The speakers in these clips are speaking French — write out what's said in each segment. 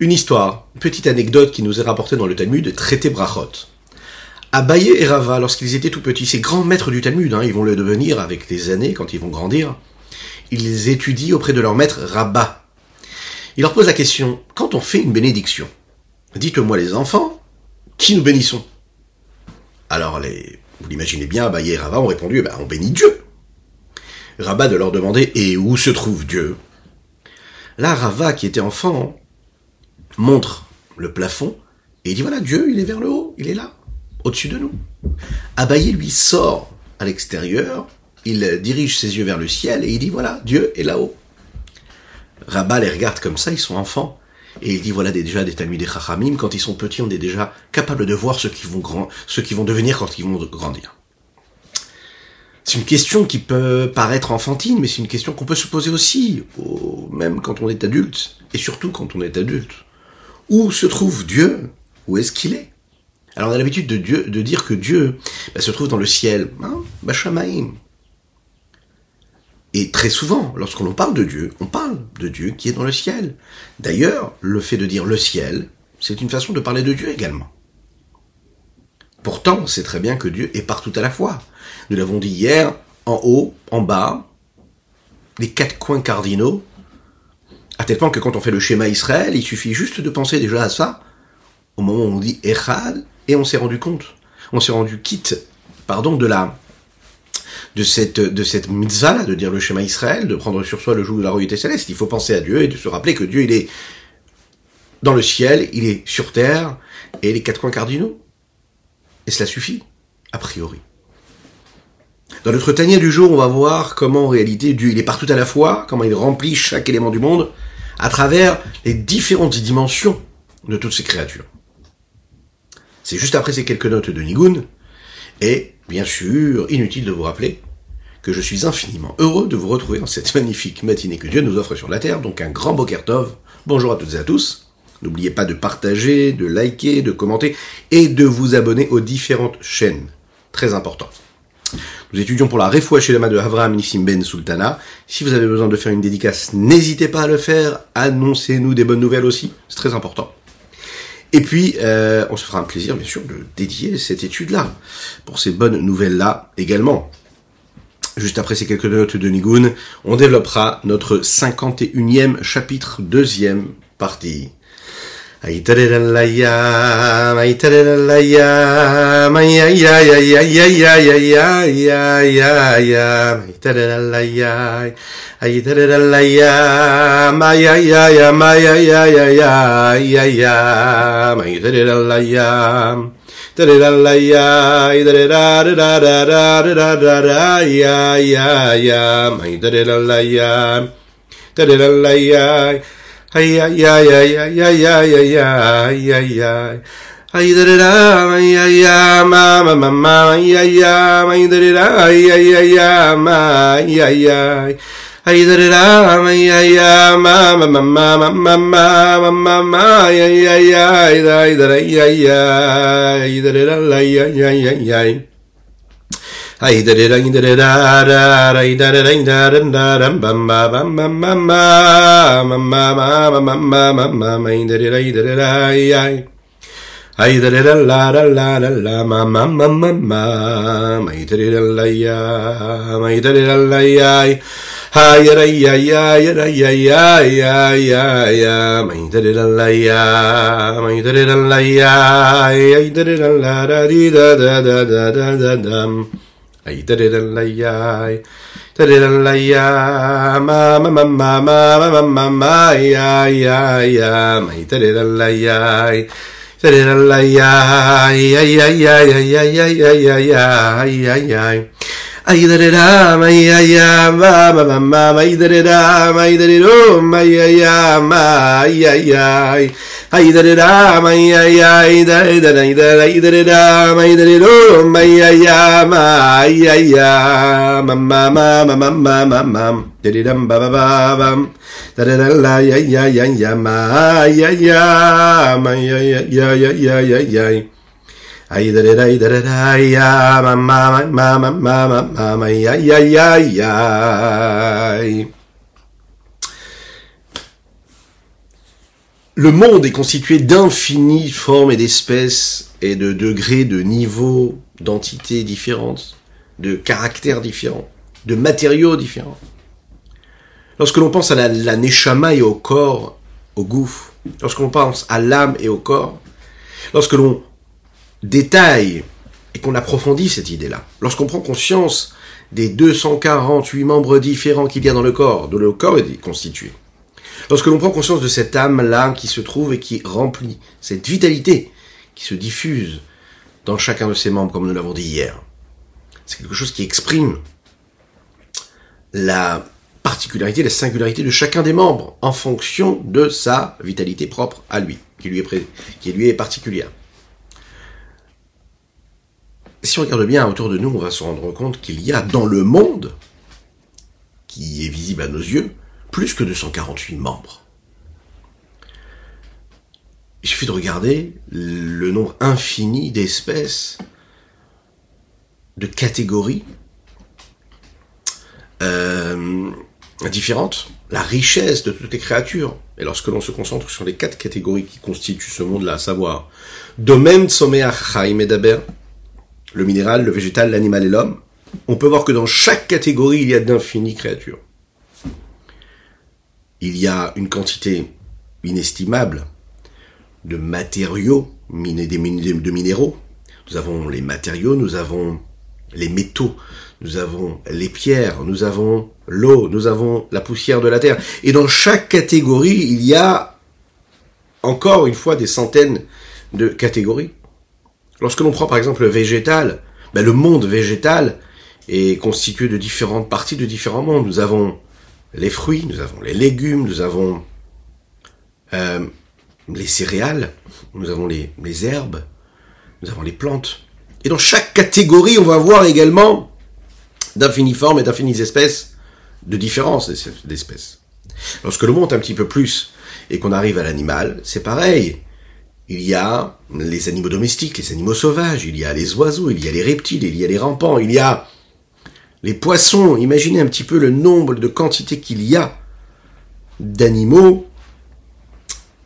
Une histoire, une petite anecdote qui nous est rapportée dans le Talmud Traité Brachot. Abaye et Rava, lorsqu'ils étaient tout petits, ces grands maîtres du Talmud, hein, ils vont le devenir avec les années quand ils vont grandir, ils étudient auprès de leur maître Rabba. Il leur pose la question, quand on fait une bénédiction, dites-moi les enfants, qui nous bénissons? Alors les, vous l'imaginez bien, Abaye et Rava ont répondu, eh ben, on bénit Dieu. Rabba de leur demander, et où se trouve Dieu? Là, Rava, qui était enfant, montre le plafond, et il dit, voilà, Dieu, il est vers le haut, il est là au-dessus de nous. Abaye lui sort à l'extérieur, il dirige ses yeux vers le ciel et il dit voilà, Dieu est là-haut. Rabat les regarde comme ça, ils sont enfants. Et il dit voilà déjà des Talmud des Chachamim, quand ils sont petits, on est déjà capable de voir ce qu'ils vont, devenir quand ils vont grandir. C'est une question qui peut paraître enfantine, mais c'est une question qu'on peut se poser aussi, même quand on est adulte, et surtout quand on est adulte. Où se trouve Dieu? Où est-ce qu'il est? Alors on a l'habitude de, dire que Dieu bah, se trouve dans le ciel, hein. Et très souvent, lorsqu'on parle de Dieu, on parle de Dieu qui est dans le ciel. D'ailleurs, le fait de dire le ciel, c'est une façon de parler de Dieu également. Pourtant, c'est très bien que Dieu est partout à la fois. Nous l'avons dit hier, en haut, en bas, les quatre coins cardinaux, à tel point que quand on fait le schéma Israël, il suffit juste de penser déjà à ça, au moment où on dit Echad, et on s'est rendu compte, on s'est rendu quitte, pardon, de la, de cette, de cette mitzvah de dire le schéma Israël, de prendre sur soi le joug de la royauté céleste. Il faut penser à Dieu et de se rappeler que Dieu, il est dans le ciel, il est sur terre, et les quatre coins cardinaux. Et cela suffit, a priori. Dans notre tanier du jour, on va voir comment en réalité Dieu, il est partout à la fois, comment il remplit chaque élément du monde, à travers les différentes dimensions de toutes ces créatures. C'est juste après ces quelques notes de Nigun. Et, bien sûr, inutile de vous rappeler que je suis infiniment heureux de vous retrouver dans cette magnifique matinée que Dieu nous offre sur la terre. Donc un grand Bokertov. Bonjour à toutes et à tous. N'oubliez pas de partager, de liker, de commenter et de vous abonner aux différentes chaînes. Très important. Nous étudions pour la Refoua Shelama de Avraham Nissim Ben Sultana. Si vous avez besoin de faire une dédicace, n'hésitez pas à le faire. Annoncez-nous des bonnes nouvelles aussi. C'est très important. Et puis, euh, on se fera un plaisir, bien sûr, de dédier cette étude-là, pour ces bonnes nouvelles-là également. Juste après ces quelques notes de Nigun, on développera notre 51e chapitre, deuxième partie. Aitereralaiam, aitereralaiam, ai ai ai ai ai ai ai ai ai ai ai ai aitereralaiam, aitereralaiam, ai ai ai ai ai ai ai ai ai ai aitereralaiam. Tereralaya, tererararararararaya, ya ya, my tereralaya, tereralaya ay ay ay ay ay ay ay ay ay ay ay ay da da ay ay ma ma ma ma ay ay ay da da ay ay ay ay ma ay ay ay ay da da ay ay ma ma ma ma ma ma ma ma ma ma ay ay ay ay da da ay ay ay da da ay ay ay ay Hi, Ay da da da la ya, da da da la ya, ma ma ma ma ma ma ma ma ya ya ya, ay da da da la ya, da da da la ya, ya ya ya ya ya ya ya ya ya ya ya. Ay da da da, ma ya ya, ma ma ma ma, ay da da da, ma ay da da da, ma ya ya, ma ya ya. Ay, le monde est constitué d'infinies formes et d'espèces et de degrés, de niveaux, d'entités différentes, de caractères différents, de matériaux différents. Lorsque l'on pense à la, neshama et au corps, au gouffre, lorsque l'on pense à l'âme et au corps, lorsque l'on détaille et qu'on approfondit cette idée-là, lorsqu'on prend conscience des 248 membres différents qu'il y a dans le corps, dont le corps est constitué, lorsque l'on prend conscience de cette âme-là qui se trouve et qui remplit, cette vitalité qui se diffuse dans chacun de ses membres, comme nous l'avons dit hier, c'est quelque chose qui exprime la particularité, la singularité de chacun des membres en fonction de sa vitalité propre à lui, qui lui est, qui lui est particulière. Si on regarde bien autour de nous, on va se rendre compte qu'il y a dans le monde, qui est visible à nos yeux, plus que 248 membres. Il suffit de regarder le nombre infini d'espèces, de catégories euh, différentes, la richesse de toutes les créatures. Et lorsque l'on se concentre sur les quatre catégories qui constituent ce monde-là, à savoir Domem Tsomeach Chaim Edaber, le minéral, le végétal, l'animal et l'homme, on peut voir que dans chaque catégorie, il y a d'infinies créatures. Il y a une quantité inestimable de matériaux, de minéraux. Nous avons les matériaux, nous avons les métaux, nous avons les pierres, nous avons l'eau, nous avons la poussière de la terre. Et dans chaque catégorie, il y a encore une fois des centaines de catégories. Lorsque l'on prend par exemple le végétal, ben, le monde végétal est constitué de différentes parties de différents mondes. Nous avons les fruits, nous avons les légumes, nous avons euh, les céréales, nous avons les, les herbes, nous avons les plantes. Et dans chaque catégorie, on va voir également d'infinies formes et d'infinies espèces, de différences d'espèces. Lorsque l'on monte un petit peu plus et qu'on arrive à l'animal, c'est pareil. Il y a les animaux domestiques, les animaux sauvages, il y a les oiseaux, il y a les reptiles, il y a les rampants, il y a les poissons. Imaginez un petit peu le nombre de quantités qu'il y a d'animaux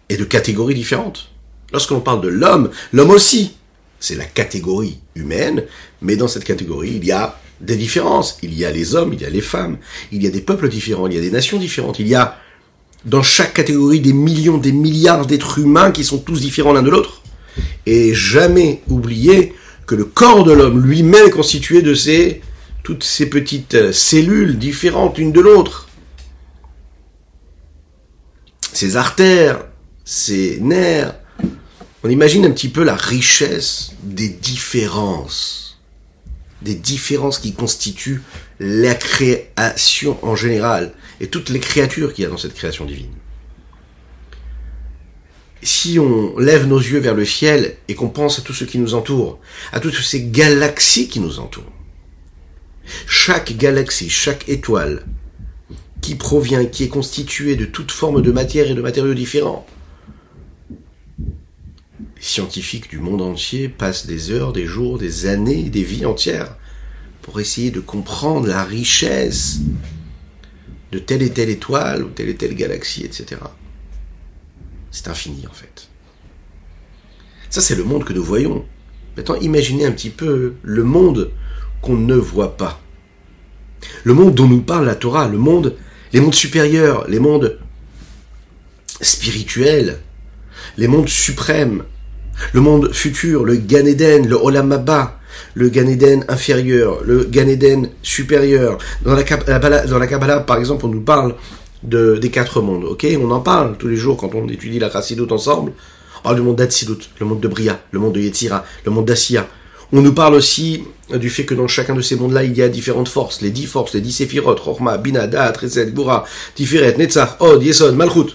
et de catégories différentes. Lorsque l'on parle de l'homme, l'homme aussi, c'est la catégorie humaine, mais dans cette catégorie, il y a des différences. Il y a les hommes, il y a les femmes, il y a des peuples différents, il y a des nations différentes, il y a dans chaque catégorie des millions, des milliards d'êtres humains qui sont tous différents l'un de l'autre. Et jamais oublier que le corps de l'homme lui-même est constitué de ces, toutes ces petites euh, cellules différentes l'une de l'autre. Ces artères, ces nerfs. On imagine un petit peu la richesse des différences. Des différences qui constituent la création en général et toutes les créatures qu'il y a dans cette création divine. Si on lève nos yeux vers le ciel et qu'on pense à tout ce qui nous entoure, à toutes ces galaxies qui nous entourent, chaque galaxie, chaque étoile, qui provient, qui est constituée de toutes formes de matière et de matériaux différents, les scientifiques du monde entier passent des heures, des jours, des années, des vies entières pour essayer de comprendre la richesse de telle et telle étoile ou telle et telle galaxie, etc. C'est infini en fait. Ça c'est le monde que nous voyons. Maintenant imaginez un petit peu le monde qu'on ne voit pas. Le monde dont nous parle la Torah, le monde, les mondes supérieurs, les mondes spirituels, les mondes suprêmes, le monde futur, le Gan Eden, le Olam le Gan Eden inférieur, le Gan Eden supérieur. Dans la, Kabbalah, par exemple, on nous parle de, des quatre mondes, ok? On en parle tous les jours quand on étudie la Chassidut ensemble. On du monde d'Atsidut, le monde de Bria, le monde de Yetzira, le monde d'Assia. On nous parle aussi du fait que dans chacun de ces mondes-là, il y a différentes forces, les dix forces, les dix séphirot, Rochma, Bina, Da'at, Gura, Tiferet, Netzach, Od, Yesod, Malchut.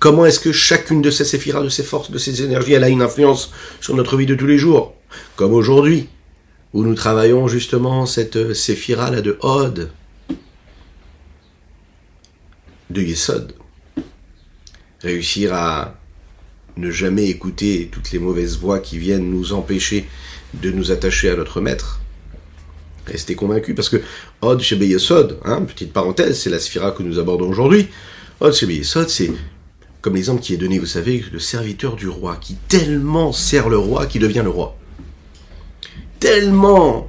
Comment est-ce que chacune de ces séphiras, de ces forces, de ces énergies, elle a une influence sur notre vie de tous les jours? Comme aujourd'hui, où nous travaillons justement cette séphira là de Od, de Yesod. Réussir à ne jamais écouter toutes les mauvaises voix qui viennent nous empêcher de nous attacher à notre maître. Restez convaincus, parce que Od Shebe Yesod, hein, petite parenthèse, c'est la sphira que nous abordons aujourd'hui. Od Shebe Yesod, c'est comme l'exemple qui est donné, vous savez, le serviteur du roi, qui tellement sert le roi qu'il devient le roi. Tellement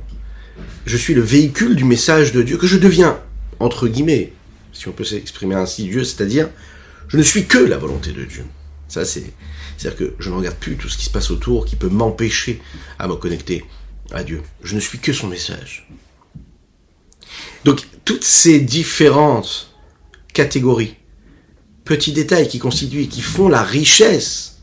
je suis le véhicule du message de Dieu que je deviens, entre guillemets, si on peut s'exprimer ainsi, Dieu, c'est-à-dire, je ne suis que la volonté de Dieu. Ça, c'est, c'est-à-dire que je ne regarde plus tout ce qui se passe autour qui peut m'empêcher à me connecter à Dieu. Je ne suis que son message. Donc, toutes ces différentes catégories, petits détails qui constituent, qui font la richesse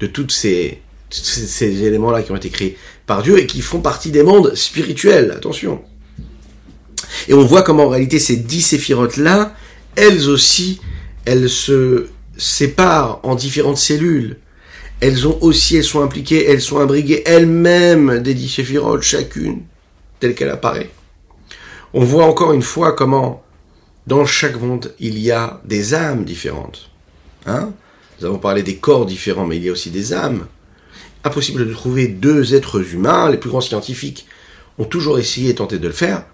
de toutes ces, ces, éléments-là qui ont été créés par Dieu et qui font partie des mondes spirituels. Attention. Et on voit comment en réalité ces dix séphirotes-là, elles aussi, elles se séparent en différentes cellules. Elles ont aussi, elles sont impliquées, elles sont imbriguées elles-mêmes des dix séphirotes, chacune, telle qu'elle apparaît. On voit encore une fois comment dans chaque monde, il y a des âmes différentes. Hein Nous avons parlé des corps différents, mais il y a aussi des âmes. Impossible de trouver deux êtres humains, les plus grands scientifiques ont toujours essayé et tenté de le faire,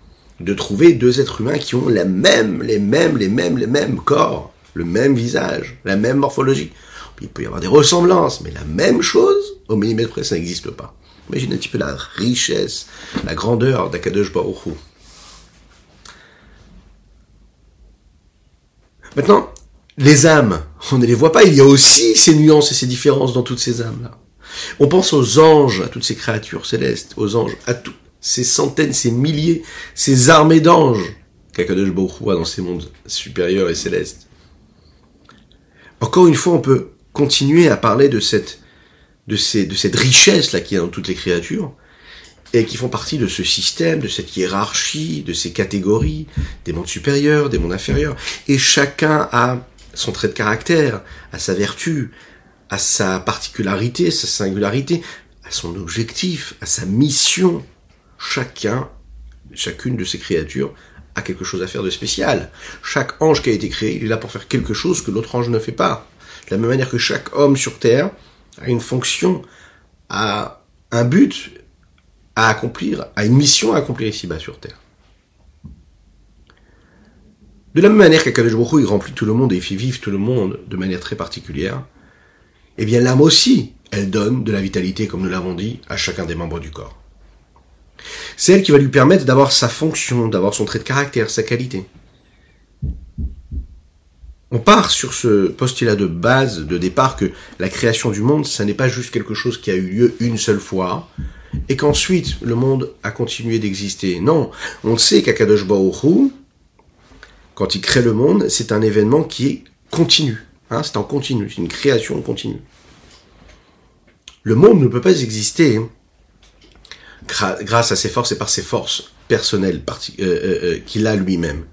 de trouver deux êtres humains qui ont la même, les mêmes, les mêmes, les mêmes corps, le même visage, la même morphologie. Il peut y avoir des ressemblances, mais la même chose, au millimètre près, ça n'existe pas. Imaginez un petit peu la richesse, la grandeur d'Akadosh Baruch Maintenant, les âmes, on ne les voit pas, il y a aussi ces nuances et ces différences dans toutes ces âmes-là. On pense aux anges, à toutes ces créatures célestes, aux anges, à toutes ces centaines, ces milliers, ces armées d'anges qu'Akadosh Baruch dans ces mondes supérieurs et célestes. Encore une fois, on peut continuer à parler de cette, de ces, de cette richesse-là qui est dans toutes les créatures, et qui font partie de ce système, de cette hiérarchie, de ces catégories, des mondes supérieurs, des mondes inférieurs. Et chacun a son trait de caractère, a sa vertu, à sa particularité, sa singularité, à son objectif, à sa mission. Chacun, chacune de ces créatures quelque chose à faire de spécial. Chaque ange qui a été créé, il est là pour faire quelque chose que l'autre ange ne fait pas. De la même manière que chaque homme sur Terre a une fonction, a un but à accomplir, a une mission à accomplir ici-bas sur Terre. De la même manière qu'Akadosh Baruch il remplit tout le monde et il fait vivre tout le monde de manière très particulière, eh bien l'âme aussi, elle donne de la vitalité, comme nous l'avons dit, à chacun des membres du corps. C'est elle qui va lui permettre d'avoir sa fonction, d'avoir son trait de caractère, sa qualité. On part sur ce postulat de base, de départ, que la création du monde, ça n'est pas juste quelque chose qui a eu lieu une seule fois, et qu'ensuite le monde a continué d'exister. Non, on sait qu'Akadosh Baruch quand il crée le monde, c'est un événement qui est continu. Hein, c'est en continu, c'est une création continue. Le monde ne peut pas exister grâce à ses forces et par ses forces personnelles euh, euh, euh, qu'il a lui-même.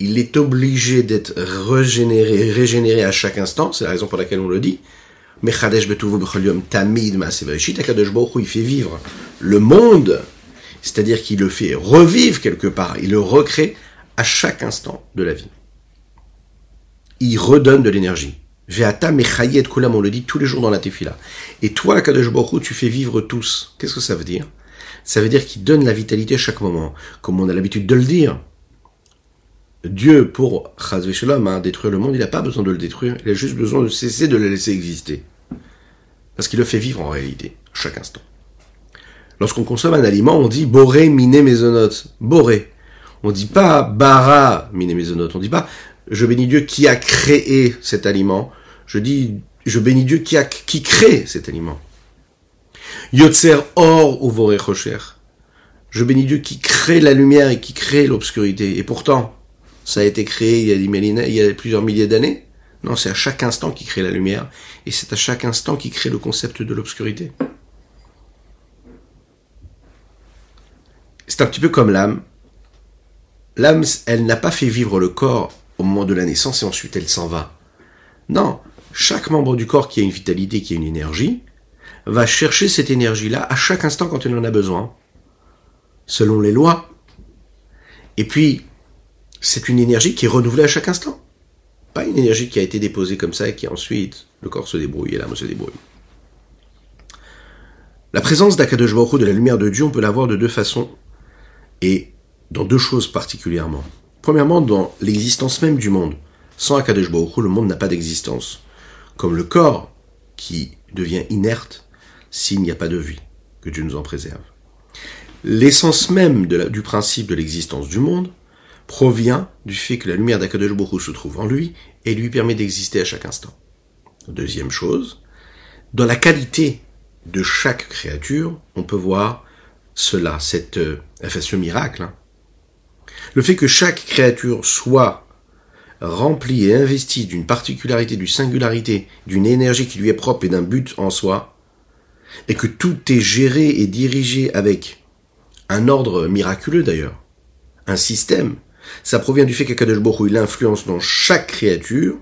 Il est obligé d'être régénéré, à chaque instant, c'est la raison pour laquelle on le dit. Tamid il fait vivre le monde, c'est-à-dire qu'il le fait revivre quelque part, il le recrée à chaque instant de la vie. Il redonne de l'énergie. Veata mechayet kulam, on le dit tous les jours dans la tefila. Et toi, tu fais vivre tous. Qu'est-ce que ça veut dire? Ça veut dire qu'il donne la vitalité à chaque moment, comme on a l'habitude de le dire. Dieu, pour Chaz Shalom, hein, détruire le monde, il n'a pas besoin de le détruire, il a juste besoin de cesser de le laisser exister. Parce qu'il le fait vivre en réalité, chaque instant. Lorsqu'on consomme un aliment, on dit boré mine maisonot. Boré. On dit pas bara mine maisonot. On dit pas je bénis Dieu qui a créé cet aliment. Je dis je bénis Dieu qui a qui crée cet aliment. Yotzer or ou Je bénis Dieu qui crée la lumière et qui crée l'obscurité. Et pourtant, ça a été créé il y a, il y a plusieurs milliers d'années. Non, c'est à chaque instant qui crée la lumière, et c'est à chaque instant qui crée le concept de l'obscurité. C'est un petit peu comme l'âme. L'âme, elle n'a pas fait vivre le corps au moment de la naissance et ensuite elle s'en va. Non, chaque membre du corps qui a une vitalité, qui a une énergie, va chercher cette énergie-là à chaque instant quand il en a besoin, selon les lois. Et puis, c'est une énergie qui est renouvelée à chaque instant. Pas une énergie qui a été déposée comme ça et qui ensuite, le corps se débrouille et l'âme se débrouille. La présence d'Akadosh de la lumière de Dieu, on peut la voir de deux façons et dans deux choses particulièrement. Premièrement, dans l'existence même du monde, Sans Akadosh le monde n'a pas d'existence. Comme le corps qui devient inerte s'il n'y a pas de vie. Que Dieu nous en préserve. L'essence même du principe de l'existence du monde provient du fait que la lumière d'Akadosh se trouve en lui et lui permet d'exister à chaque instant. Deuxième chose, dans la qualité de chaque créature, on peut voir cela, cette, euh, enfin, ce miracle. Hein. Le fait que chaque créature soit remplie et investie d'une particularité, d'une singularité, d'une énergie qui lui est propre et d'un but en soi, et que tout est géré et dirigé avec un ordre miraculeux d'ailleurs, un système, ça provient du fait qu'Akadosh Baruch il influence dans chaque créature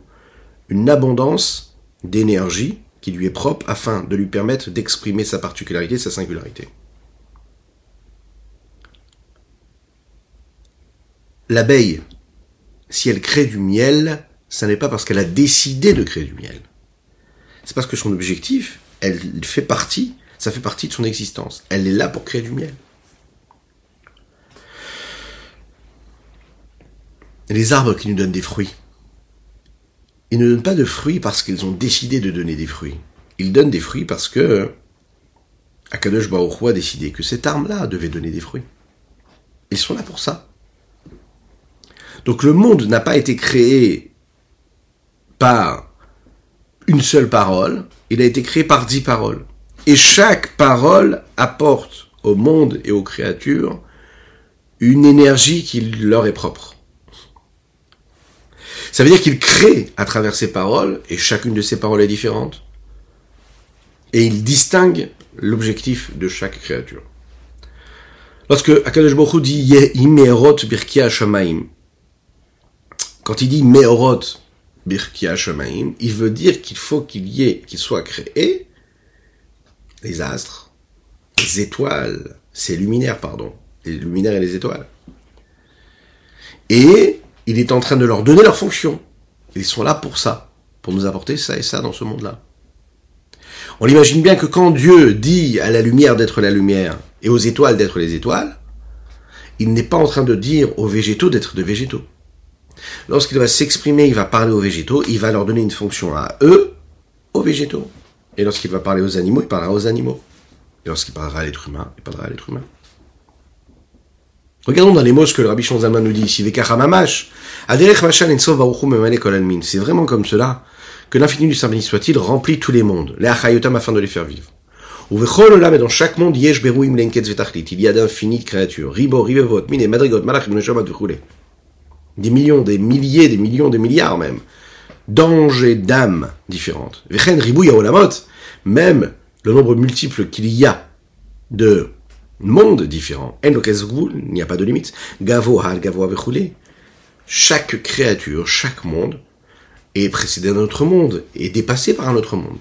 une abondance d'énergie qui lui est propre afin de lui permettre d'exprimer sa particularité, sa singularité. L'abeille, si elle crée du miel, ça n'est pas parce qu'elle a décidé de créer du miel. C'est parce que son objectif, elle fait partie, ça fait partie de son existence. Elle est là pour créer du miel. Les arbres qui nous donnent des fruits, ils ne donnent pas de fruits parce qu'ils ont décidé de donner des fruits. Ils donnent des fruits parce que Akadosh Baruch a décidé que cet arbre-là devait donner des fruits. Ils sont là pour ça. Donc le monde n'a pas été créé par une seule parole, il a été créé par dix paroles. Et chaque parole apporte au monde et aux créatures une énergie qui leur est propre. Ça veut dire qu'il crée à travers ses paroles, et chacune de ses paroles est différente, et il distingue l'objectif de chaque créature. Lorsque Akadosh Baruch dit Birkia Shamaim, quand il dit Meorot Birkia Shamaim, il veut dire qu'il faut qu'il y ait, qu'il soit créé les astres, les étoiles, ces luminaires, pardon, les luminaires et les étoiles. Et il est en train de leur donner leur fonction. Ils sont là pour ça, pour nous apporter ça et ça dans ce monde-là. On imagine bien que quand Dieu dit à la lumière d'être la lumière et aux étoiles d'être les étoiles, il n'est pas en train de dire aux végétaux d'être de végétaux. Lorsqu'il va s'exprimer, il va parler aux végétaux, il va leur donner une fonction à eux, aux végétaux. Et lorsqu'il va parler aux animaux, il parlera aux animaux. Et lorsqu'il parlera à l'être humain, il parlera à l'être humain. Regardons dans les mots ce que le Rabbi Shonzalman nous dit ici. C'est vraiment comme cela que l'infini du Saint soit-il remplit tous les mondes, les achayotam afin de les faire vivre. Mais dans chaque monde, il y a d'infinies créatures. Des millions, des milliers, des millions, des milliards même. D'anges et d'âmes différentes. Même le nombre multiple qu'il y a de monde différent. il n'y a pas de limite. Gavo hal gavo Chaque créature, chaque monde est précédé d'un autre monde, est dépassé par un autre monde.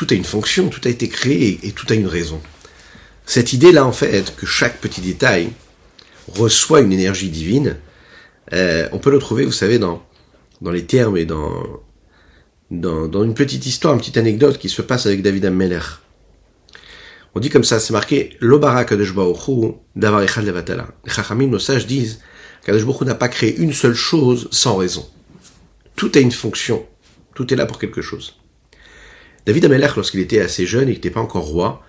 Tout a une fonction, tout a été créé et tout a une raison. Cette idée-là, en fait, que chaque petit détail reçoit une énergie divine, euh, on peut le trouver, vous savez, dans, dans les termes et dans, dans, une petite histoire, une petite anecdote qui se passe avec David Ammeler. On dit comme ça, c'est marqué L'obara Kadosh d'avar echad levatala. Les Chachamim, nos sages disent Kadosh n'a pas créé une seule chose sans raison. Tout a une fonction. Tout est là pour quelque chose. David Ameler, lorsqu'il était assez jeune, il n'était pas encore roi.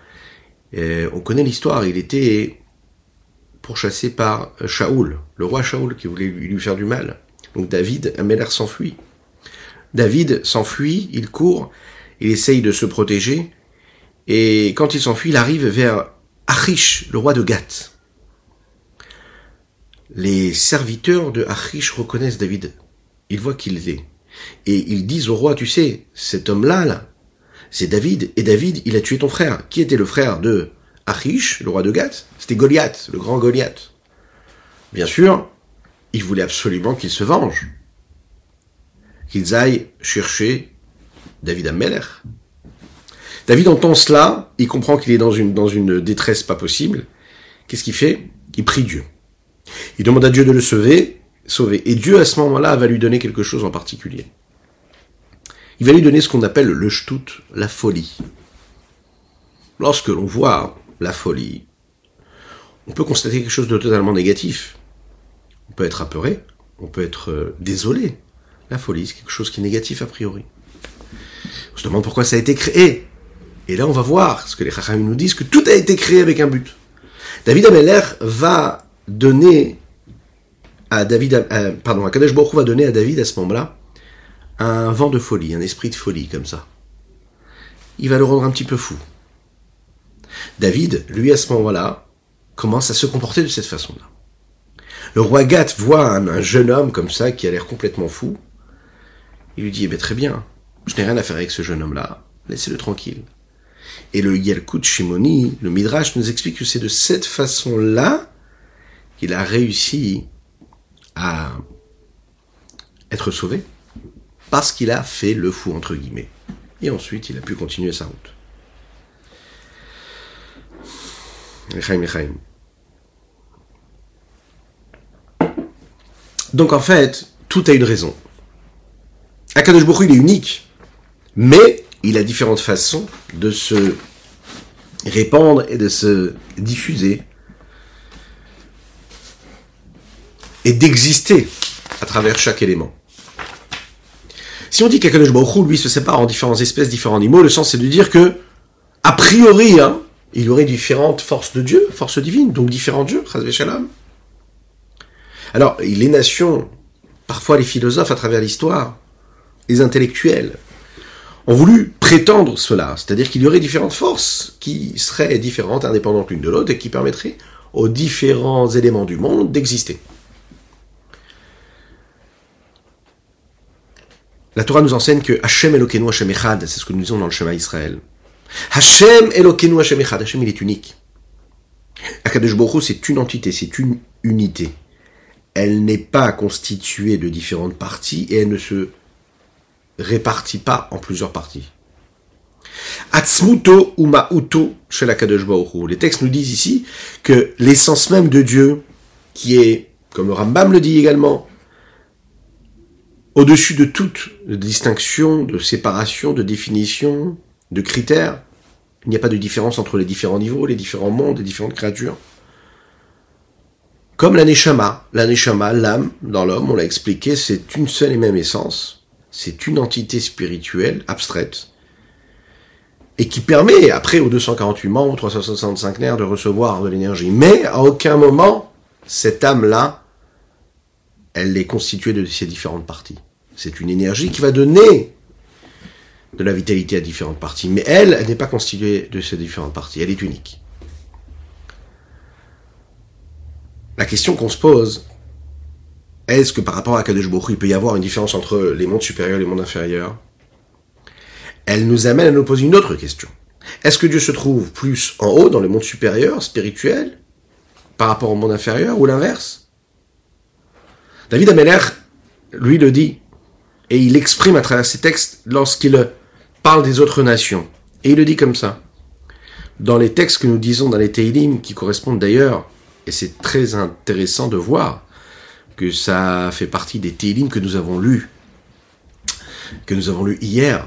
Euh, on connaît l'histoire, il était pourchassé par Shaoul, le roi Shaoul, qui voulait lui faire du mal. Donc David Ameler s'enfuit. David s'enfuit, il court, il essaye de se protéger, et quand il s'enfuit, il arrive vers Achish, le roi de Gath. Les serviteurs de Achish reconnaissent David. Ils voient qu'il est. Et ils disent au roi, tu sais, cet homme-là, là, c'est David, et David, il a tué ton frère. Qui était le frère de Achish, le roi de Gath? C'était Goliath, le grand Goliath. Bien sûr, il voulait absolument qu'il se venge qu'ils aillent chercher David Ammeler. David entend cela, il comprend qu'il est dans une, dans une détresse pas possible. Qu'est-ce qu'il fait? Il prie Dieu. Il demande à Dieu de le sauver, sauver. Et Dieu, à ce moment-là, va lui donner quelque chose en particulier. Il va lui donner ce qu'on appelle le shtut, la folie. Lorsque l'on voit la folie, on peut constater quelque chose de totalement négatif. On peut être apeuré, on peut être euh, désolé. La folie, c'est quelque chose qui est négatif a priori. On se demande pourquoi ça a été créé. Et là, on va voir ce que les Chachamim nous disent, que tout a été créé avec un but. David Ameller va donner à David, euh, pardon, Kadesh va donner à David à ce moment-là un vent de folie, un esprit de folie comme ça. Il va le rendre un petit peu fou. David, lui, à ce moment-là, commence à se comporter de cette façon-là. Le roi Gath voit un, jeune homme comme ça qui a l'air complètement fou. Il lui dit, eh bien, très bien, je n'ai rien à faire avec ce jeune homme-là, laissez-le tranquille. Et le Yalkut Shimoni, le Midrash, nous explique que c'est de cette façon-là qu'il a réussi à être sauvé, parce qu'il a fait le fou, entre guillemets. Et ensuite, il a pu continuer sa route. Donc en fait, tout a une raison. Akadosh il est unique, mais il a différentes façons de se répandre et de se diffuser et d'exister à travers chaque élément. Si on dit qu'Akadosh Baruch lui se sépare en différentes espèces, différents animaux, le sens c'est de dire que, a priori, hein, il y aurait différentes forces de Dieu, forces divines, donc différents dieux, Shalom. Alors, les nations, parfois les philosophes à travers l'histoire, les intellectuels, ont voulu prétendre cela, c'est-à-dire qu'il y aurait différentes forces qui seraient différentes, indépendantes l'une de l'autre, et qui permettraient aux différents éléments du monde d'exister. La Torah nous enseigne que Hashem Elokeinu Hashem Echad, c'est ce que nous disons dans le schéma Israël. Hashem Elokeinu Hashem Echad, Hashem il est unique. Akadosh Baruch c'est une entité, c'est une unité. Elle n'est pas constituée de différentes parties et elle ne se répartit pas en plusieurs parties. Atzmuto ou Les textes nous disent ici que l'essence même de Dieu, qui est, comme le Rambam le dit également, au-dessus de toute distinction, de séparation, de définition, de critères. Il n'y a pas de différence entre les différents niveaux, les différents mondes, les différentes créatures. Comme la Neshama, la Neshama, l'âme dans l'homme, on l'a expliqué, c'est une seule et même essence. C'est une entité spirituelle abstraite et qui permet, après aux 248 membres, 365 nerfs, de recevoir de l'énergie. Mais à aucun moment, cette âme-là elle est constituée de ces différentes parties. C'est une énergie qui va donner de la vitalité à différentes parties. Mais elle, elle n'est pas constituée de ces différentes parties. Elle est unique. La question qu'on se pose, est-ce que par rapport à Kadesh Baruch il peut y avoir une différence entre les mondes supérieurs et les mondes inférieurs? Elle nous amène à nous poser une autre question. Est-ce que Dieu se trouve plus en haut, dans le monde supérieur, spirituel, par rapport au monde inférieur, ou l'inverse? David Ameller, lui, le dit, et il exprime à travers ses textes lorsqu'il parle des autres nations. Et il le dit comme ça. Dans les textes que nous disons dans les Teilim, qui correspondent d'ailleurs, et c'est très intéressant de voir que ça fait partie des Teilim que nous avons lus, que nous avons lus hier,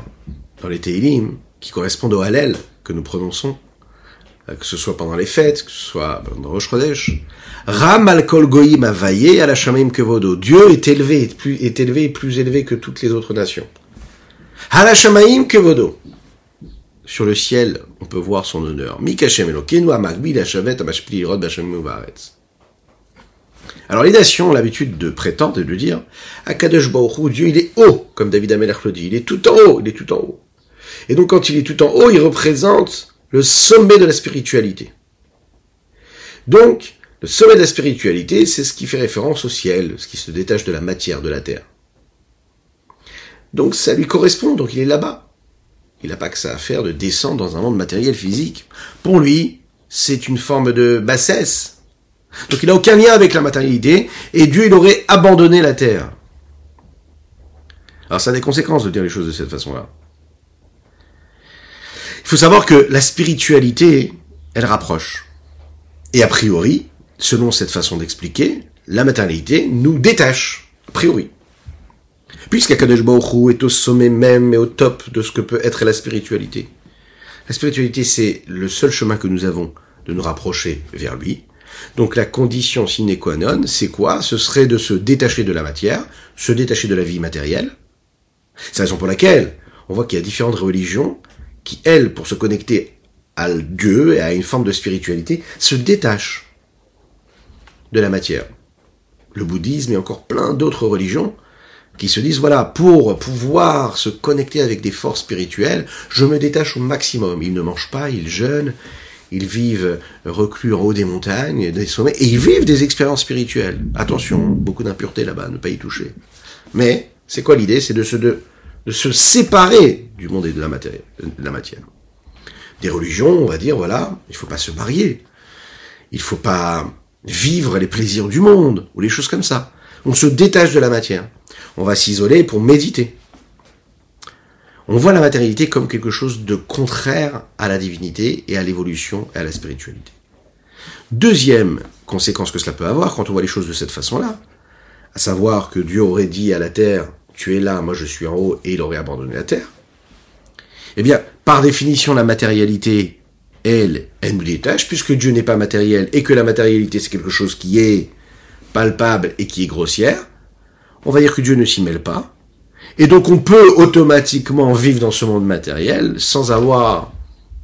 dans les Teilim, qui correspondent au Hallel que nous prononçons, que ce soit pendant les fêtes, que ce soit dans Rosh Chodesh. Ram al goyim. Dieu est élevé, est, plus, est élevé, plus élevé que toutes les autres nations. Al que kevodo. Sur le ciel, on peut voir son honneur. Mikashem elokenu amagbi shavet amashpli irod b'ashem Alors les nations ont l'habitude de prétendre et de dire Akadosh Baruch Dieu il est haut, comme David Amelech le dit, il est tout en haut, il est tout en haut. Et donc quand il est tout en haut, il représente le sommet de la spiritualité. Donc, le sommet de la spiritualité, c'est ce qui fait référence au ciel, ce qui se détache de la matière, de la terre. Donc ça lui correspond, donc il est là-bas. Il n'a pas que ça à faire de descendre dans un monde matériel physique. Pour lui, c'est une forme de bassesse. Donc il n'a aucun lien avec la matérialité, et Dieu, il aurait abandonné la terre. Alors ça a des conséquences de dire les choses de cette façon-là. Il faut savoir que la spiritualité, elle rapproche. Et a priori, selon cette façon d'expliquer, la matérialité nous détache, a priori. Puisqu'Akadosh Baruch est au sommet même et au top de ce que peut être la spiritualité. La spiritualité, c'est le seul chemin que nous avons de nous rapprocher vers lui. Donc la condition sine qua non, c'est quoi? Ce serait de se détacher de la matière, se détacher de la vie matérielle. C'est la raison pour laquelle on voit qu'il y a différentes religions qui, elles, pour se connecter à Dieu et à une forme de spiritualité, se détachent de la matière. Le bouddhisme et encore plein d'autres religions qui se disent, voilà, pour pouvoir se connecter avec des forces spirituelles, je me détache au maximum. Ils ne mangent pas, ils jeûnent, ils vivent reclus en haut des montagnes, des sommets, et ils vivent des expériences spirituelles. Attention, beaucoup d'impureté là-bas, ne pas y toucher. Mais, c'est quoi l'idée? C'est de se, de, se séparer du monde et de la, matière, de la matière. Des religions, on va dire, voilà, il faut pas se marier. Il faut pas vivre les plaisirs du monde, ou les choses comme ça. On se détache de la matière on va s'isoler pour méditer. On voit la matérialité comme quelque chose de contraire à la divinité et à l'évolution et à la spiritualité. Deuxième conséquence que cela peut avoir quand on voit les choses de cette façon-là, à savoir que Dieu aurait dit à la terre, tu es là, moi je suis en haut, et il aurait abandonné la terre. Eh bien, par définition, la matérialité, elle, elle nous détache, puisque Dieu n'est pas matériel, et que la matérialité c'est quelque chose qui est palpable et qui est grossière, on va dire que Dieu ne s'y mêle pas. Et donc on peut automatiquement vivre dans ce monde matériel sans avoir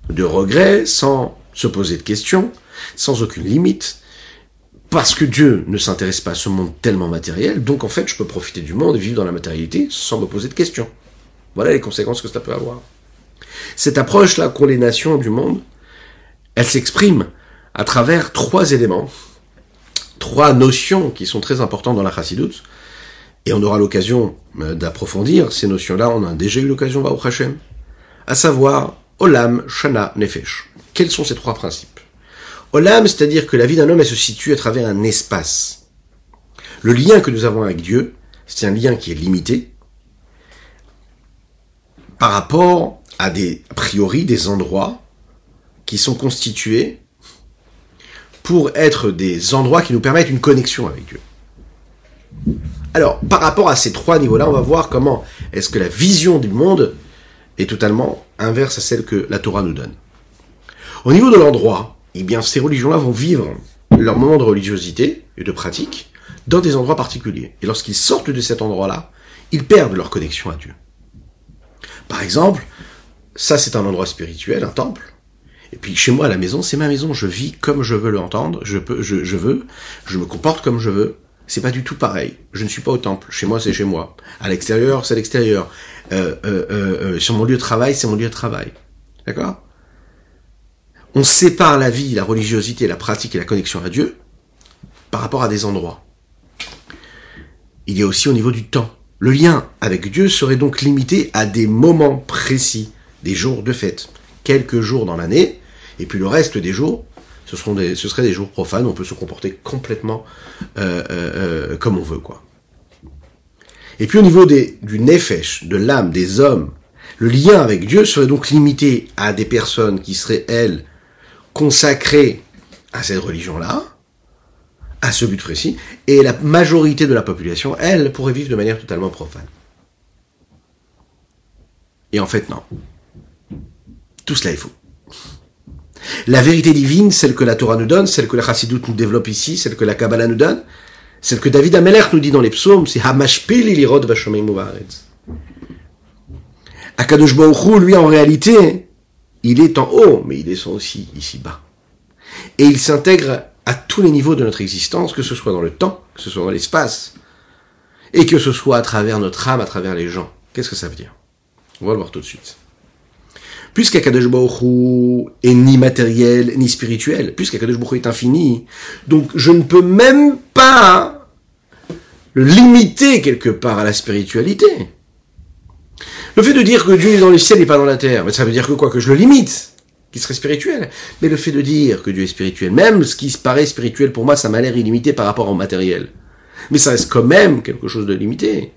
de regrets, sans se poser de questions, sans aucune limite, parce que Dieu ne s'intéresse pas à ce monde tellement matériel, donc en fait je peux profiter du monde et vivre dans la matérialité sans me poser de questions. Voilà les conséquences que ça peut avoir. Cette approche-là qu'ont les nations du monde, elle s'exprime à travers trois éléments, trois notions qui sont très importantes dans la chassidoute, et on aura l'occasion euh, d'approfondir ces notions-là, on a déjà eu l'occasion, au Hashem, à savoir Olam, Shana, Nefesh. Quels sont ces trois principes? Olam, c'est-à-dire que la vie d'un homme, elle se situe à travers un espace. Le lien que nous avons avec Dieu, c'est un lien qui est limité par rapport à des, a priori, des endroits qui sont constitués pour être des endroits qui nous permettent une connexion avec Dieu. Alors, par rapport à ces trois niveaux-là, on va voir comment est-ce que la vision du monde est totalement inverse à celle que la Torah nous donne. Au niveau de l'endroit, eh bien, ces religions-là vont vivre leur moment de religiosité et de pratique dans des endroits particuliers. Et lorsqu'ils sortent de cet endroit-là, ils perdent leur connexion à Dieu. Par exemple, ça c'est un endroit spirituel, un temple. Et puis chez moi à la maison, c'est ma maison. Je vis comme je veux l'entendre. Je peux, je, je veux. Je me comporte comme je veux c'est pas du tout pareil. Je ne suis pas au temple. Chez moi, c'est chez moi. À l'extérieur, c'est l'extérieur. Euh, euh, euh, sur mon lieu de travail, c'est mon lieu de travail. D'accord? On sépare la vie, la religiosité, la pratique et la connexion à Dieu par rapport à des endroits. Il y a aussi au niveau du temps. Le lien avec Dieu serait donc limité à des moments précis, des jours de fête, quelques jours dans l'année, et puis le reste des jours, ce, des, seraient des jours profanes, on peut se comporter complètement euh, euh, euh, comme on veut, quoi. Et puis au niveau du nefesh, de l'âme, des hommes, le lien avec Dieu serait donc limité à des personnes qui seraient, elles, consacrées à cette religion-là, à ce but précis, et la majorité de la population, elle, pourrait vivre de manière totalement profane. Et en fait, non. Tout cela est faux. La vérité divine, celle que la Torah nous donne, celle que la Chassidut nous développe ici, celle que la Kabbalah nous donne, celle que David Ameler nous dit dans les psaumes, c'est Hamashpil ilirod vashomim uvaretz. Akadosh Baruch lui, en réalité, il est en haut, mais il descend aussi ici-bas. Et il s'intègre à tous les niveaux de notre existence, que ce soit dans le temps, que ce soit dans l'espace, et que ce soit à travers notre âme, à travers les gens. Qu'est-ce que ça veut dire? On va le voir tout de suite puisqu'Akadosh Baruch est ni matériel ni spirituel, puisqu'Akadosh Baruch est infini, donc je ne peux même pas le limiter quelque part à la spiritualité. Le fait de dire que Dieu est dans le ciel et pas dans la terre, mais ça veut dire que quoi Que je le limite, qui serait spirituel. Mais le fait de dire que Dieu est spirituel, même ce qui se paraît spirituel pour moi, ça m'a l'air illimité par rapport au matériel. Mais ça reste quand même quelque chose de limité.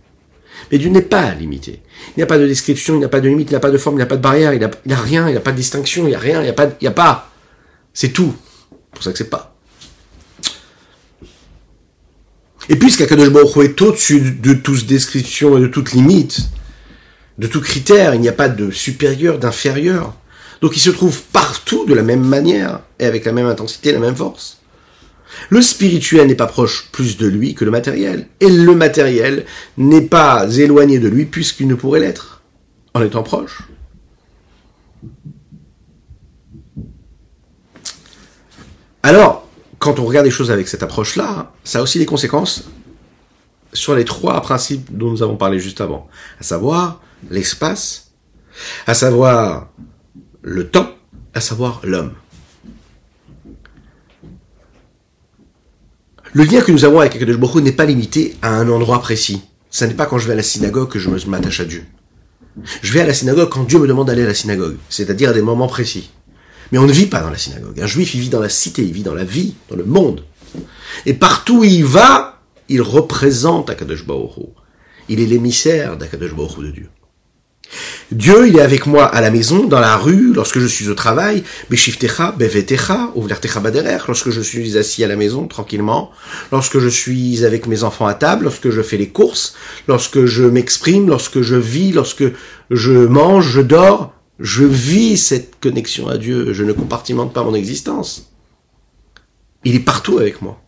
Mais Dieu n'est pas limité. Il n'y a pas de description, il n'y a pas de limite, il n'y a pas de forme, il n'y a pas de barrière, il n'y a, rien, il n'y a pas de distinction, il n'y a rien, il n'y a pas. C'est tout. C'est pour ça que c'est pas. Et puisqu'Akadosh Baruch est au-dessus de toute description et de toute limite, de tout critère, il n'y a pas de supérieur, d'inférieur. Donc il se trouve partout de la même manière et avec la même intensité, la même force. Le spirituel n'est pas proche plus de lui que le matériel, et le matériel n'est pas éloigné de lui puisqu'il ne pourrait l'être, en étant proche. Alors, quand on regarde les choses avec cette approche-là, ça a aussi des conséquences sur les trois principes dont nous avons parlé juste avant, à savoir l'espace, à savoir le temps, à savoir l'homme. Le lien que nous avons avec Akadosh Baruch n'est pas limité à un endroit précis. Ce n'est pas quand je vais à la synagogue que je m'attache à Dieu. Je vais à la synagogue quand Dieu me demande d'aller à la synagogue, c'est-à-dire à des moments précis. Mais on ne vit pas dans la synagogue. Un juif, il vit dans la cité, il vit dans la vie, dans le monde. Et partout où il va, il représente Akadosh Baruch Il est l'émissaire d'Akadosh Baruch de Dieu. Dieu, il est avec moi à la maison, dans la rue, lorsque je suis au travail, Beshiftecha, Bevetecha, Uvlertecha Baderer, lorsque je suis assis à la maison, tranquillement, lorsque je suis avec mes enfants à table, lorsque je fais les courses, lorsque je m'exprime, lorsque je vis, lorsque je mange, je dors, je vis cette connexion à Dieu, je ne compartimente pas mon existence. Il est partout avec moi.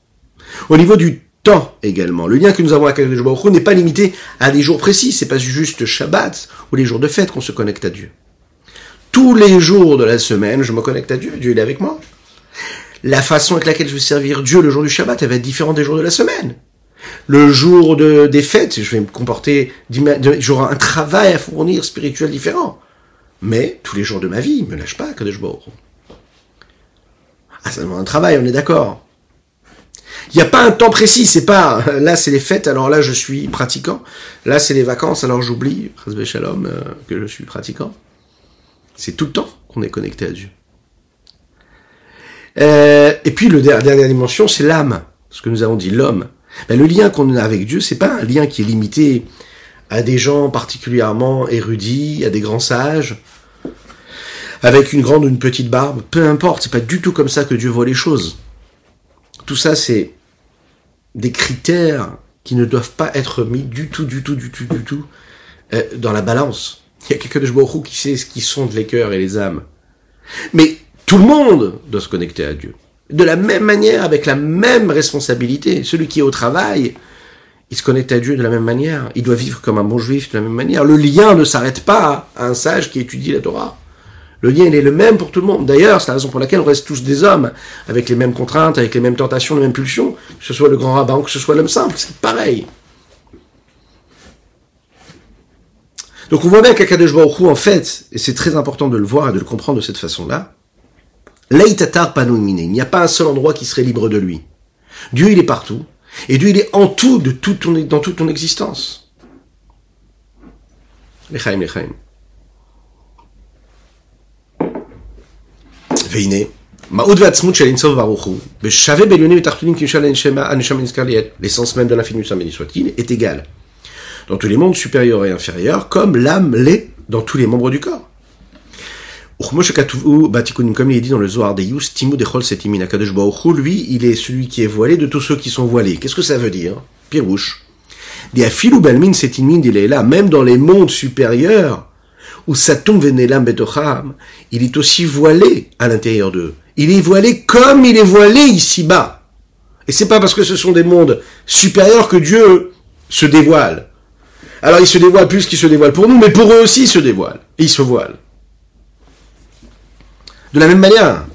Au niveau du temps également. Le lien que nous avons avec Akadosh Baruch n'est pas limité à des jours précis. C'est pas juste Shabbat ou les jours de fête qu'on se connecte à Dieu. Tous les jours de la semaine, je me connecte à Dieu. Dieu est avec moi. La façon avec laquelle je vais servir Dieu le jour du Shabbat, elle va être différente des jours de la semaine. Le jour de, des fêtes, je vais me comporter, j'aurai un travail à fournir spirituel différent. Mais tous les jours de ma vie, me lâche pas, Kadosh Baruch Ah, ça demande un travail, on est d'accord. Il n'y a pas un temps précis, c'est pas là c'est les fêtes, alors là je suis pratiquant. Là c'est les vacances, alors j'oublie, Shalom, euh, que je suis pratiquant. C'est tout le temps qu'on est connecté à Dieu. Euh, et puis le la dernière dimension, c'est l'âme, ce que nous avons dit, l'homme. Ben, le lien qu'on a avec Dieu, c'est pas un lien qui est limité à des gens particulièrement érudits, à des grands sages, avec une grande ou une petite barbe, peu importe, c'est pas du tout comme ça que Dieu voit les choses. Tout ça, c'est des critères qui ne doivent pas être mis du tout, du tout, du tout, du tout euh, dans la balance. Il y a quelqu'un de Jborou qui sait ce qui sont les cœurs et les âmes. Mais tout le monde doit se connecter à Dieu. De la même manière, avec la même responsabilité. Celui qui est au travail, il se connecte à Dieu de la même manière. Il doit vivre comme un bon juif de la même manière. Le lien ne s'arrête pas à un sage qui étudie la Torah. Le lien, il est le même pour tout le monde. D'ailleurs, c'est la raison pour laquelle on reste tous des hommes, avec les mêmes contraintes, avec les mêmes tentations, les mêmes pulsions, que ce soit le grand rabbin ou que ce soit l'homme simple, c'est pareil. Donc on voit bien qu'Akadosh Baruch en fait, et c'est très important de le voir et de le comprendre de cette façon-là, Leitatar Panumine, il n'y a pas un seul endroit qui serait libre de lui. Dieu, il est partout, et Dieu, il est en tout, de tout ton, dans toute ton existence. Lechaim, lechaim. Les l'essence même de l'infini béni soit-il, est égal dans tous les mondes supérieurs et inférieurs, comme l'âme l'est dans tous les membres du corps. Comme il est dit dans le Zohar Yus, Timu Dechol Setimin lui, il est celui qui est voilé de tous ceux qui sont voilés. Qu'est-ce que ça veut dire? Pirouche. Des Afilou Balmin Setimin, il est là, même dans les mondes supérieurs, où Satum Venelam Betocham, il est aussi voilé à l'intérieur d'eux. Il est voilé comme il est voilé ici-bas. Et c'est pas parce que ce sont des mondes supérieurs que Dieu se dévoile. Alors il se dévoile plus qu'il se dévoile pour nous, mais pour eux aussi il se dévoile. Et il se voile. De la même manière,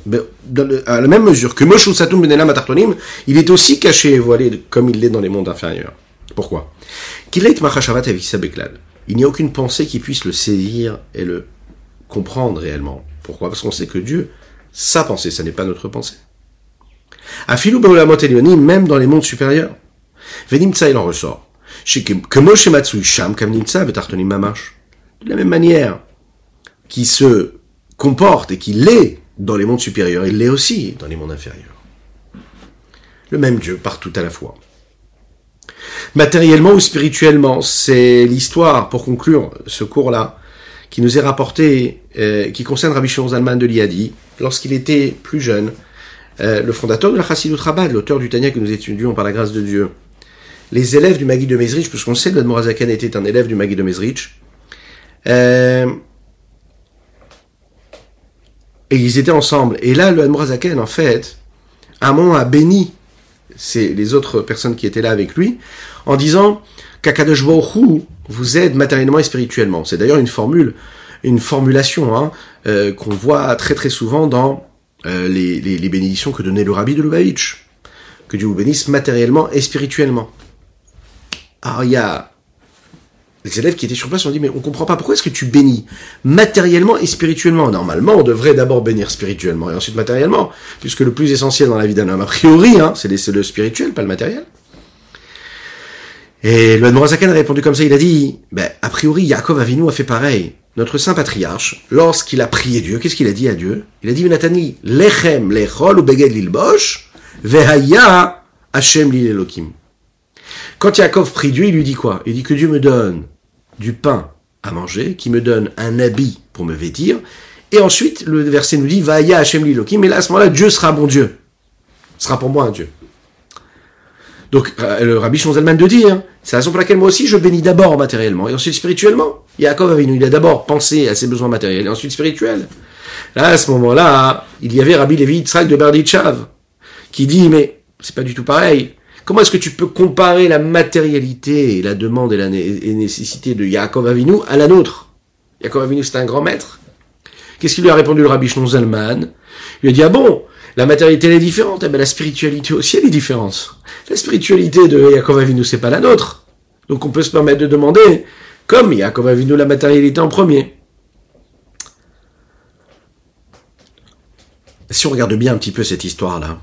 à la même mesure que Moshe Satum Benelam Atartonim, il est aussi caché et voilé comme il l'est dans les mondes inférieurs. Pourquoi? Il n'y a aucune pensée qui puisse le saisir et le comprendre réellement. Pourquoi? Parce qu'on sait que Dieu, sa pensée, ça n'est pas notre pensée. Afilou même dans les mondes supérieurs. Venimtsa, il en ressort. De la même manière qui se comporte et qui l'est dans les mondes supérieurs, il l'est aussi dans les mondes inférieurs. Le même Dieu partout à la fois matériellement ou spirituellement. C'est l'histoire, pour conclure ce cours-là, qui nous est rapporté, euh, qui concerne Rabbi Shimon Zalman de Liadi, lorsqu'il était plus jeune, euh, le fondateur de la Chassidut Rabad, l'auteur du Tanya que nous étudions par la grâce de Dieu. Les élèves du Magui de Mezrich, puisqu'on sait que l'Admorazakan était un élève du Magui de Mezrich, euh, et ils étaient ensemble. Et là, le Admorazaken, en fait, moment, a béni c'est les autres personnes qui étaient là avec lui, en disant qu'Akadosh vous aide matériellement et spirituellement. C'est d'ailleurs une formule, une formulation hein, euh, qu'on voit très très souvent dans euh, les, les, bénédictions que donnait le rabbi de Lubavitch. Que Dieu vous bénisse matériellement et spirituellement. Alors il y a les élèves qui étaient sur place ont dit mais on comprend pas pourquoi est-ce que tu bénis matériellement et spirituellement? Normalement, on devrait d'abord bénir spirituellement et ensuite matériellement, puisque le plus essentiel dans la vie d'un homme a priori, hein, c'est le spirituel, pas le matériel. Et le Morazakan a répondu comme ça, il a dit, ben, a priori, Yaakov Avinu a fait pareil. Notre saint patriarche, lorsqu'il a prié Dieu, qu'est-ce qu'il a dit à Dieu? Il a dit, Natani, lechem lechol ou beged lilbosh, vehaya Hashem lilelokim. Quand Yaakov prie Dieu, il lui dit quoi? Il dit que Dieu me donne du pain à manger, qui me donne un habit pour me vêtir, et ensuite, le verset nous dit, Vaya Hashem lilelokim, mais là, à ce moment-là, Dieu sera bon Dieu. sera pour moi un Dieu. Donc, euh, le Rabbi Shonzelman de dire, c'est la raison pour laquelle moi aussi je bénis d'abord matériellement et ensuite spirituellement. Yaakov Avinu, il a d'abord pensé à ses besoins matériels et ensuite spirituels. Là, à ce moment-là, il y avait Rabbi Levi Yitzhak de Berditchav qui dit, mais c'est pas du tout pareil. Comment est-ce que tu peux comparer la matérialité et la demande et la nécessité de Yaakov Avinu à la nôtre? Yaakov Avinu, c'est un grand maître. Qu'est-ce qu'il lui a répondu le Rabbi Shonzelman Il lui a dit, ah bon, la matérialité elle est différente, eh ben, la spiritualité aussi elle est différente. La spiritualité de Yaakov Avinu c'est pas la nôtre. Donc on peut se permettre de demander, comme Yaakov Avinu la matérialité en premier. Si on regarde bien un petit peu cette histoire-là,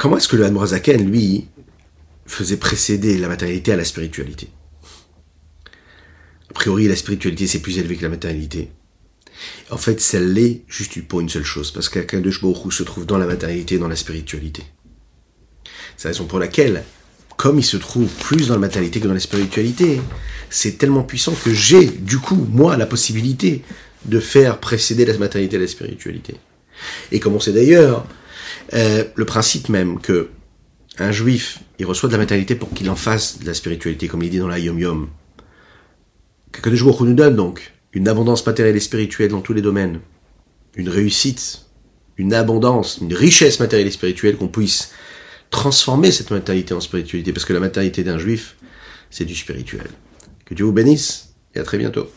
comment est-ce que le Hanbrazaken, lui, faisait précéder la matérialité à la spiritualité? A priori, la spiritualité, c'est plus élevé que la matérialité. En fait, ça l'est juste pour une seule chose, parce de Baruch se trouve dans la matérialité et dans la spiritualité. C'est la raison pour laquelle, comme il se trouve plus dans la matérialité que dans la spiritualité, c'est tellement puissant que j'ai, du coup, moi, la possibilité de faire précéder la matérialité et la spiritualité. Et comme on sait d'ailleurs, euh, le principe même que un juif, il reçoit de la matérialité pour qu'il en fasse de la spiritualité, comme il dit dans la Yom Yom. Qu'Akadosh Baruch nous donne donc une abondance matérielle et spirituelle dans tous les domaines, une réussite, une abondance, une richesse matérielle et spirituelle, qu'on puisse transformer cette matérialité en spiritualité, parce que la matérialité d'un juif, c'est du spirituel. Que Dieu vous bénisse, et à très bientôt.